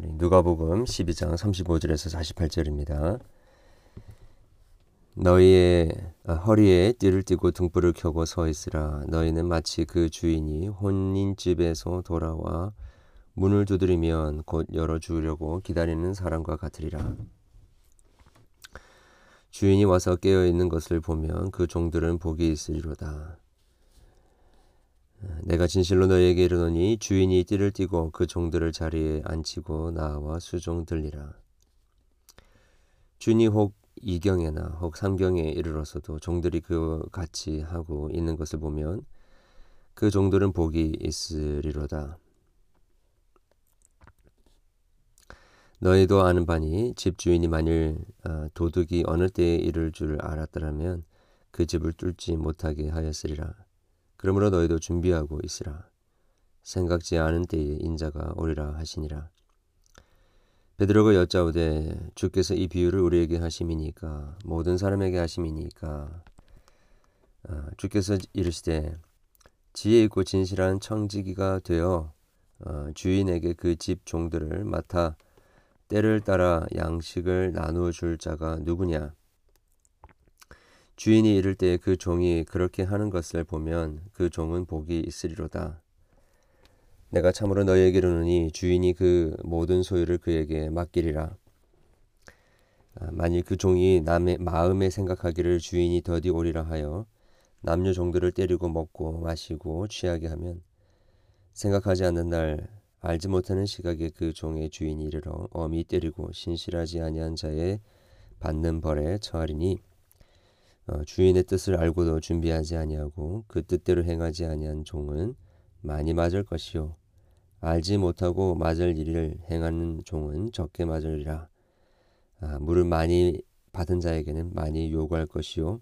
누가복음 12장 35절에서 48절입니다. 너희의 아, 허리에 띠를 띠고 등불을 켜고 서 있으라. 너희는 마치 그 주인이 혼인 집에서 돌아와 문을 두드리면 곧 열어 주려고 기다리는 사람과 같으리라. 주인이 와서 깨어 있는 것을 보면 그 종들은 복이 있으리로다. 내가 진실로 너희에게 이르노니 주인이 띠를 띠고 그 종들을 자리에 앉히고 나와 수종 들리라. 주인이 혹 이경에나 혹 삼경에 이르러서도 종들이 그 같이 하고 있는 것을 보면 그 종들은 복이 있으리로다. 너희도 아는 바니 집 주인이 만일 아, 도둑이 어느 때에 이를 줄 알았더라면 그 집을 뚫지 못하게 하였으리라. 그러므로 너희도 준비하고 있으라. 생각지 않은 때에 인자가 오리라 하시니라. 베드로가 여짜오되 주께서 이 비유를 우리에게 하심이니까 모든 사람에게 하심이니까 아, 주께서 이르시되 지혜 있고 진실한 청지기가 되어 어, 주인에게 그 집 종들을 맡아 때를 따라 양식을 나누어 줄 자가 누구냐? 주인이 이를 때 그 종이 그렇게 하는 것을 보면 그 종은 복이 있으리로다. 내가 참으로 너희에게 이르노니 주인이 그 모든 소유를 그에게 맡기리라. 아, 만일 그 종이 남의 마음에 생각하기를 주인이 더디 오리라 하여 남녀 종들을 때리고 먹고 마시고 취하게 하면 생각하지 않는 날 알지 못하는 시각에 그 종의 주인이 이르러 어미 때리고 신실하지 아니한 자의 받는 벌에 처하리니 어, 주인의 뜻을 알고도 준비하지 아니하고 그 뜻대로 행하지 아니한 종은 많이 맞을 것이요. 알지 못하고 맞을 일을 행하는 종은 적게 맞으리라. 아, 물을 많이 받은 자에게는 많이 요구할 것이요.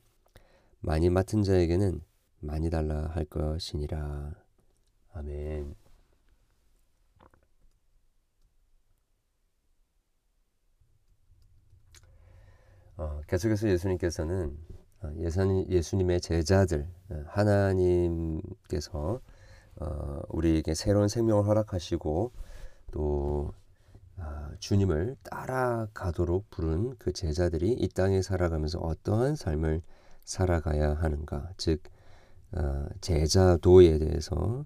많이 맡은 자에게는 많이 달라 할 것이니라. 아멘. 어, 계속해서 예수님께서는 어, 예수님의 제자들 어, 하나님께서 어, 우리에게 새로운 생명을 허락하시고 또 아, 주님을 따라가도록 부른 그 제자들이 이 땅에 살아가면서 어떠한 삶을 살아가야 하는가 즉 제자도에 대해서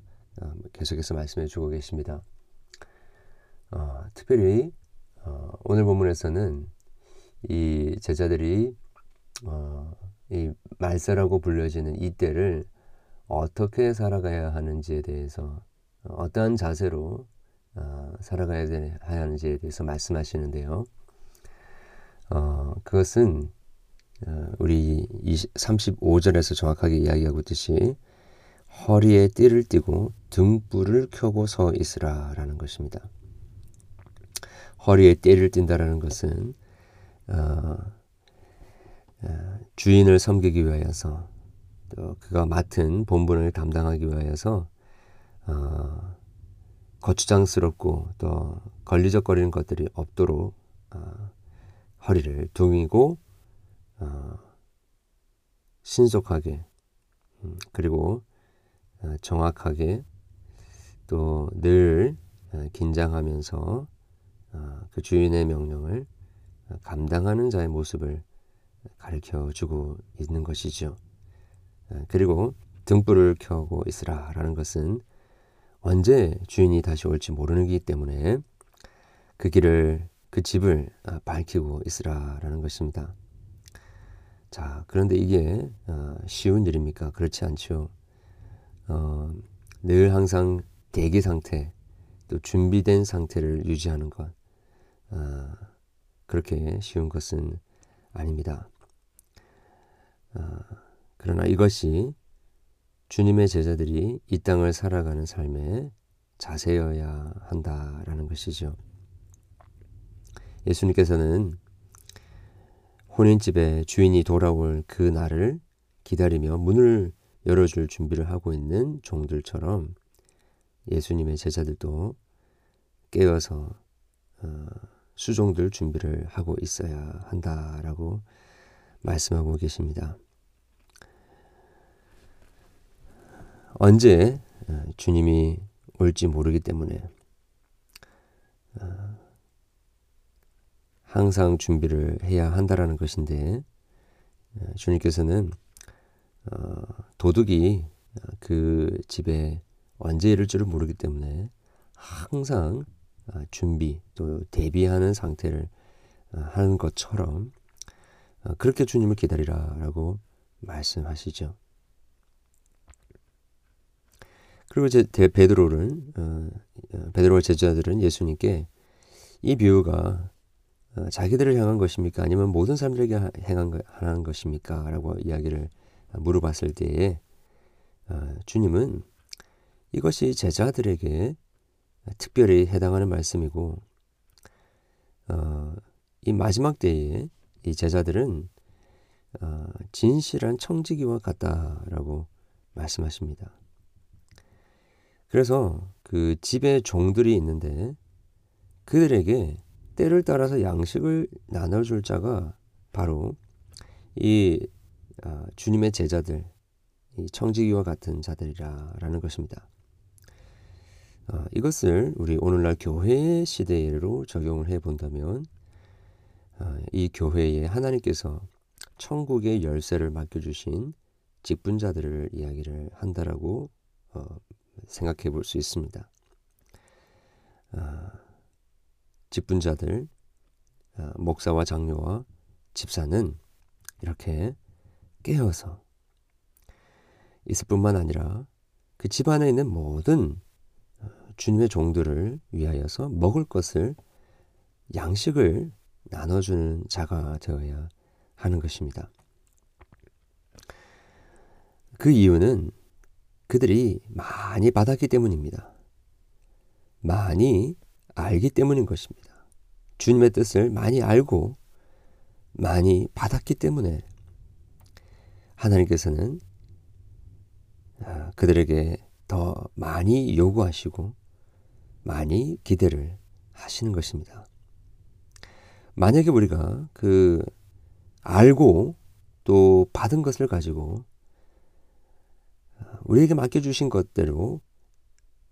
계속해서 말씀해 주고 계십니다. 특별히 오늘 본문에서는 이 제자들이 어, 이 말세라고 불려지는 이때를 어떻게 살아가야 하는지에 대해서 어떠한 자세로 어, 살아가야 하는지에 대해서 말씀하시는데요. 어, 그것은 어, 우리 20, 35절에서 정확하게 이야기하고 있듯이 허리에 띠를 띠고 등불을 켜고 서 있으라라는 것입니다. 허리에 띠를 띈다라는 것은 어, 어, 주인을 섬기기 위하여서 또 그가 맡은 본분을 담당하기 위하여서 어, 거추장스럽고 또 걸리적거리는 것들이 없도록 어, 허리를 둥이고 어, 신속하게 음, 그리고 어, 정확하게 또 늘 긴장하면서 그 주인의 명령을 감당하는 자의 모습을 가르쳐 주고 있는 것이죠. 어, 그리고 등불을 켜고 있으라라는 것은 언제 주인이 다시 올지 모르기 때문에 그 길을 그 집을 아, 밝히고 있으라라는 것입니다. 자, 그런데 이게 어, 쉬운 일입니까? 그렇지 않죠. 어, 늘 항상 대기 상태, 또 준비된 상태를 유지하는 것. 어, 그렇게 쉬운 것은 아닙니다. 아, 그러나 이것이 주님의 제자들이 이 땅을 살아가는 삶의 자세여야 한다라는 것이죠. 예수님께서는 혼인집에 주인이 돌아올 그 날을 기다리며 문을 열어줄 준비를 하고 있는 종들처럼 예수님의 제자들도 깨어서 어, 수종들 준비를 하고 있어야 한다라고 말씀하고 계십니다. 언제 어, 주님이 올지 모르기 때문에 어, 항상 준비를 해야 한다라는 것인데 어, 주님께서는 어, 도둑이 그 집에 언제 이를 줄을 모르기 때문에 항상 어, 준비 또 대비하는 상태를 하는 것처럼 그렇게 주님을 기다리라라고 말씀하시죠. 그리고 이제 베드로를 베드로와 제자들은 예수님께 이 비유가 어, 자기들을 향한 것입니까? 아니면 모든 사람들에게 행한 하는 것입니까? 라고 이야기를 물어봤을 때에 어, 주님은 이것이 제자들에게 특별히 해당하는 말씀이고 어, 이 마지막 때에 이 제자들은 진실한 청지기와 같다라고 말씀하십니다. 그래서 그 집에 종들이 있는데 그들에게 때를 따라서 양식을 나눠줄 자가 바로 이 아, 주님의 제자들, 이 청지기와 같은 자들이라라는 것입니다. 아, 이것을 우리 오늘날 교회 시대로 적용을 해 본다면 아, 이 교회에 하나님께서 천국의 열쇠를 맡겨주신 직분자들을 이야기를 한다라고 어, 생각해 볼 수 있습니다. 직분자들, 어, 목사와 장로와 집사는 이렇게 깨어서 있을 뿐만 아니라 그 집안에 있는 모든 어, 주님의 종들을 위하여서 먹을 것을 양식을 나눠주는 자가 되어야 하는 것입니다. 그 이유는 그들이 많이 받았기 때문입니다. 많이 알기 때문인 것입니다. 주님의 뜻을 많이 알고 많이 받았기 때문에 하나님께서는 아, 그들에게 더 많이 요구하시고 많이 기대를 하시는 것입니다. 만약에 우리가 그 알고 또 받은 것을 가지고 우리에게 맡겨주신 것대로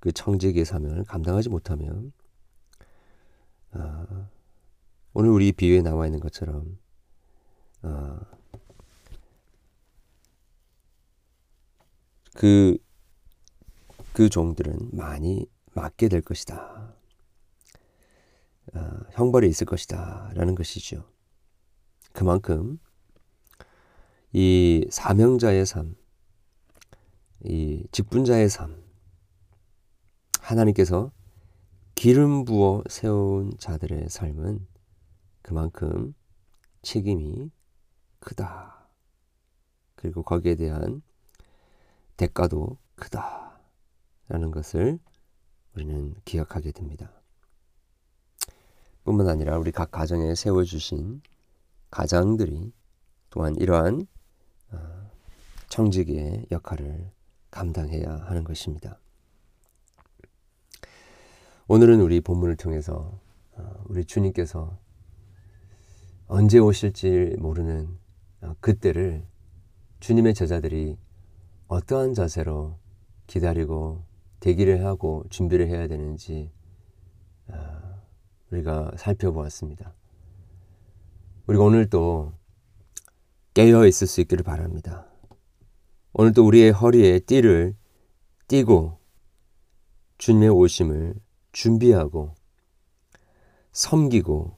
그 청지기의 사명을 감당하지 못하면 어, 오늘 우리 비유에 나와 있는 것처럼 어, 그, 그 종들은 많이 맞게 될 것이다. 어, 형벌이 있을 것이다. 라는 것이죠. 그만큼 이 사명자의 삶, 이 직분자의 삶, 하나님께서 기름 부어 세운 자들의 삶은 그만큼 책임이 크다. 그리고 거기에 대한 대가도 크다. 라는 것을 우리는 기억하게 됩니다. 뿐만 아니라 우리 각 가정에 세워주신 가장들이 또한 이러한 어, 청지기의 역할을 감당해야 하는 것입니다. 오늘은 우리 본문을 통해서 어, 우리 주님께서 언제 오실지 모르는 어, 그때를 주님의 제자들이 어떠한 자세로 기다리고 대기를 하고 준비를 해야 되는지 어, 우리가 살펴보았습니다. 우리가 오늘도 깨어 있을 수 있기를 바랍니다. 오늘도 우리의 허리에 띠를 띠고 주님의 오심을 준비하고 섬기고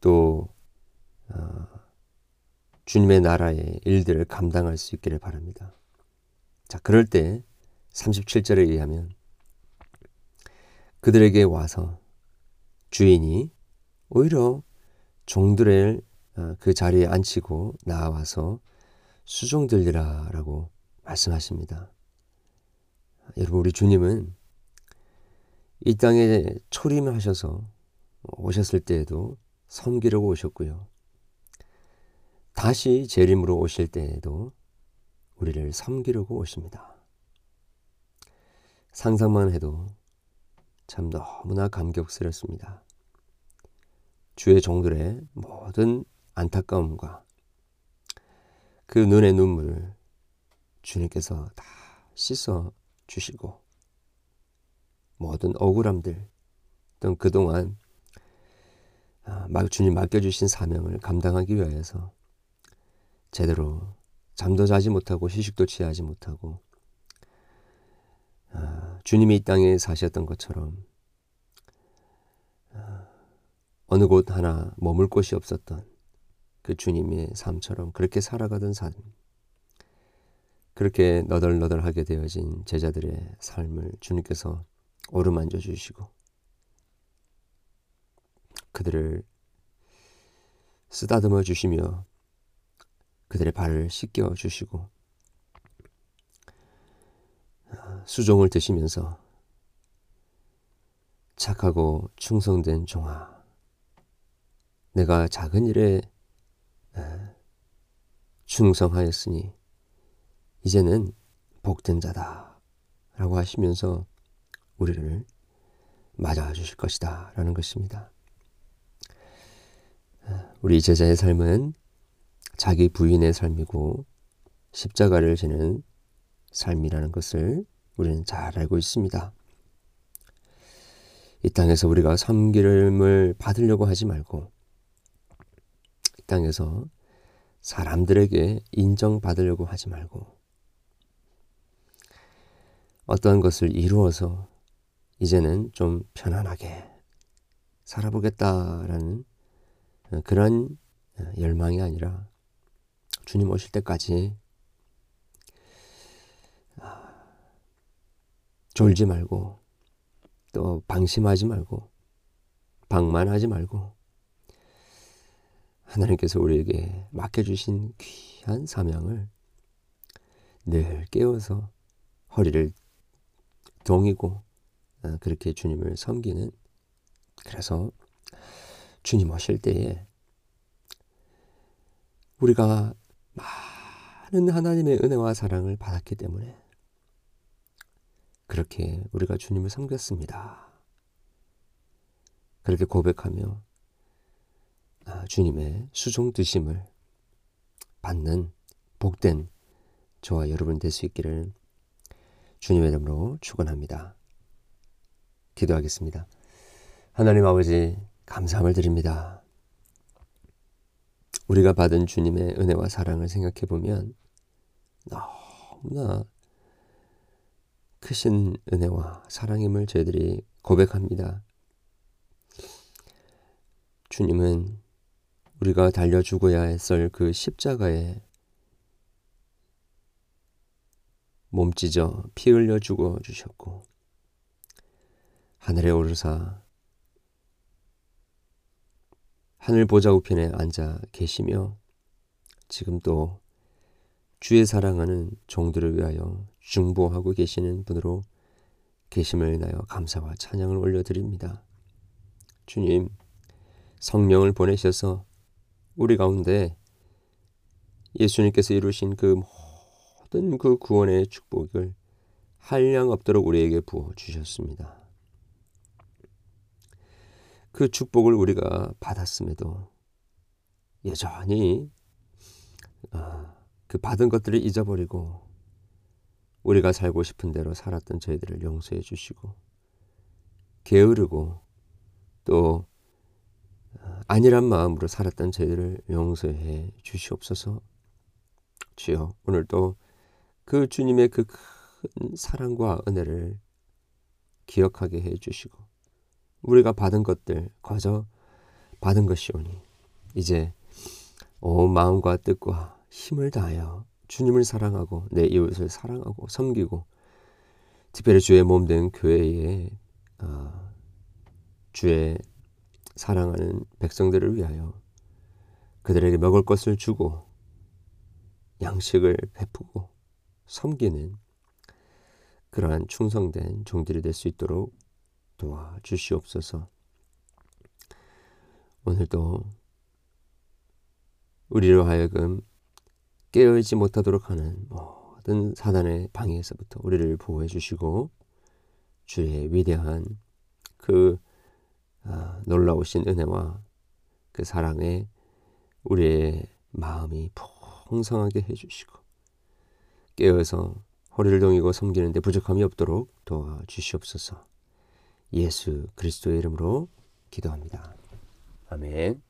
또 어, 주님의 나라의 일들을 감당할 수 있기를 바랍니다. 자, 그럴 때 37절에 의하면 그들에게 와서 주인이 오히려 종들을 어, 그 자리에 앉히고 나와서 수종들리라 라고 말씀하십니다. 여러분 우리 주님은 이 땅에 초림하셔서 오셨을 때에도 섬기려고 오셨고요. 다시 재림으로 오실 때에도 우리를 섬기려고 오십니다. 상상만 해도 참 너무나 감격스럽습니다. 주의 종들의 모든 안타까움과 그 눈의 눈물을 주님께서 다 씻어 주시고 모든 억울함들 또 그동안 아, 주님 맡겨주신 사명을 감당하기 위하여서 제대로 잠도 자지 못하고 휴식도 취하지 못하고 아, 주님이 이 땅에 사셨던 것처럼 아, 어느 곳 하나 머물 곳이 없었던 그 주님의 삶처럼 그렇게 살아가던 삶 그렇게 너덜너덜하게 되어진 제자들의 삶을 주님께서 오르만져 주시고 그들을 쓰다듬어 주시며 그들의 발을 씻겨 주시고 수종을 드시면서 착하고 충성된 종아 내가 작은 일에 충성하였으니 이제는 복된 자다 라고 하시면서 우리를 맞아 주실 것이다 라는 것입니다. 우리 제자의 삶은 자기 부인의 삶이고 십자가를 지는 삶이라는 것을 우리는 잘 알고 있습니다. 이 땅에서 우리가 섬기름을 받으려고 하지 말고 이 땅에서 사람들에게 인정받으려고 하지 말고 어떠한 것을 이루어서 이제는 좀 편안하게 살아보겠다라는 그런 열망이 아니라 주님 오실 때까지 졸지 말고 또 방심하지 말고 방만하지 말고 하나님께서 우리에게 맡겨주신 귀한 사명을 늘 깨워서 허리를 동이고 어, 그렇게 주님을 섬기는 그래서 주님 오실 때에 우리가 많은 하나님의 은혜와 사랑을 받았기 때문에 그렇게 우리가 주님을 섬겼습니다. 그렇게 고백하며 아, 주님의 수종 드심을 받는 복된 저와 여러분 될 수 있기를 주님의 이름으로 축원합니다. 기도하겠습니다. 하나님 아버지 감사함을 드립니다. 우리가 받은 주님의 은혜와 사랑을 생각해 보면 너무나 크신 은혜와 사랑임을 저희들이 고백합니다. 주님은 우리가 달려 죽어야 했을 그 십자가에 몸찢어 피 흘려 죽어 주셨고 하늘에 오르사 하늘 보좌 우편에 앉아 계시며 지금 또 주의 사랑하는 종들을 위하여 중보하고 계시는 분으로 계심을 인하여 감사와 찬양을 올려드립니다. 주님, 성령을 보내셔서 우리 가운데 예수님께서 이루신 그 모든 그 구원의 축복을 한량 없도록 우리에게 부어 주셨습니다. 그 축복을 우리가 받았음에도 여전히 아, 그 받은 것들을 잊어버리고 우리가 살고 싶은 대로 살았던 저희들을 용서해 주시고 게으르고 또 아니란 마음으로 살았던 저희들을 용서해 주시옵소서. 주여 오늘도 그 주님의 그 큰 사랑과 은혜를 기억하게 해 주시고 우리가 받은 것들 과저 받은 것이오니 이제 온 마음과 뜻과 힘을 다하여 주님을 사랑하고 내 이웃을 사랑하고 섬기고 특별히 주의 몸 된 교회에 어, 주의 사랑하는 백성들을 위하여 그들에게 먹을 것을 주고 양식을 베푸고 섬기는 그러한 충성된 종들이 될 수 있도록 도와주시옵소서. 오늘도 우리로 하여금 깨어있지 못하도록 하는 모든 사단의 방해에서부터 우리를 보호해 주시고 주의 위대한 그 아, 놀라우신 은혜와 그 사랑에 우리의 마음이 풍성하게 해주시고 깨어서 허리를 동이고 섬기는데 부족함이 없도록 도와주시옵소서 예수 그리스도의 이름으로 기도합니다. 아멘.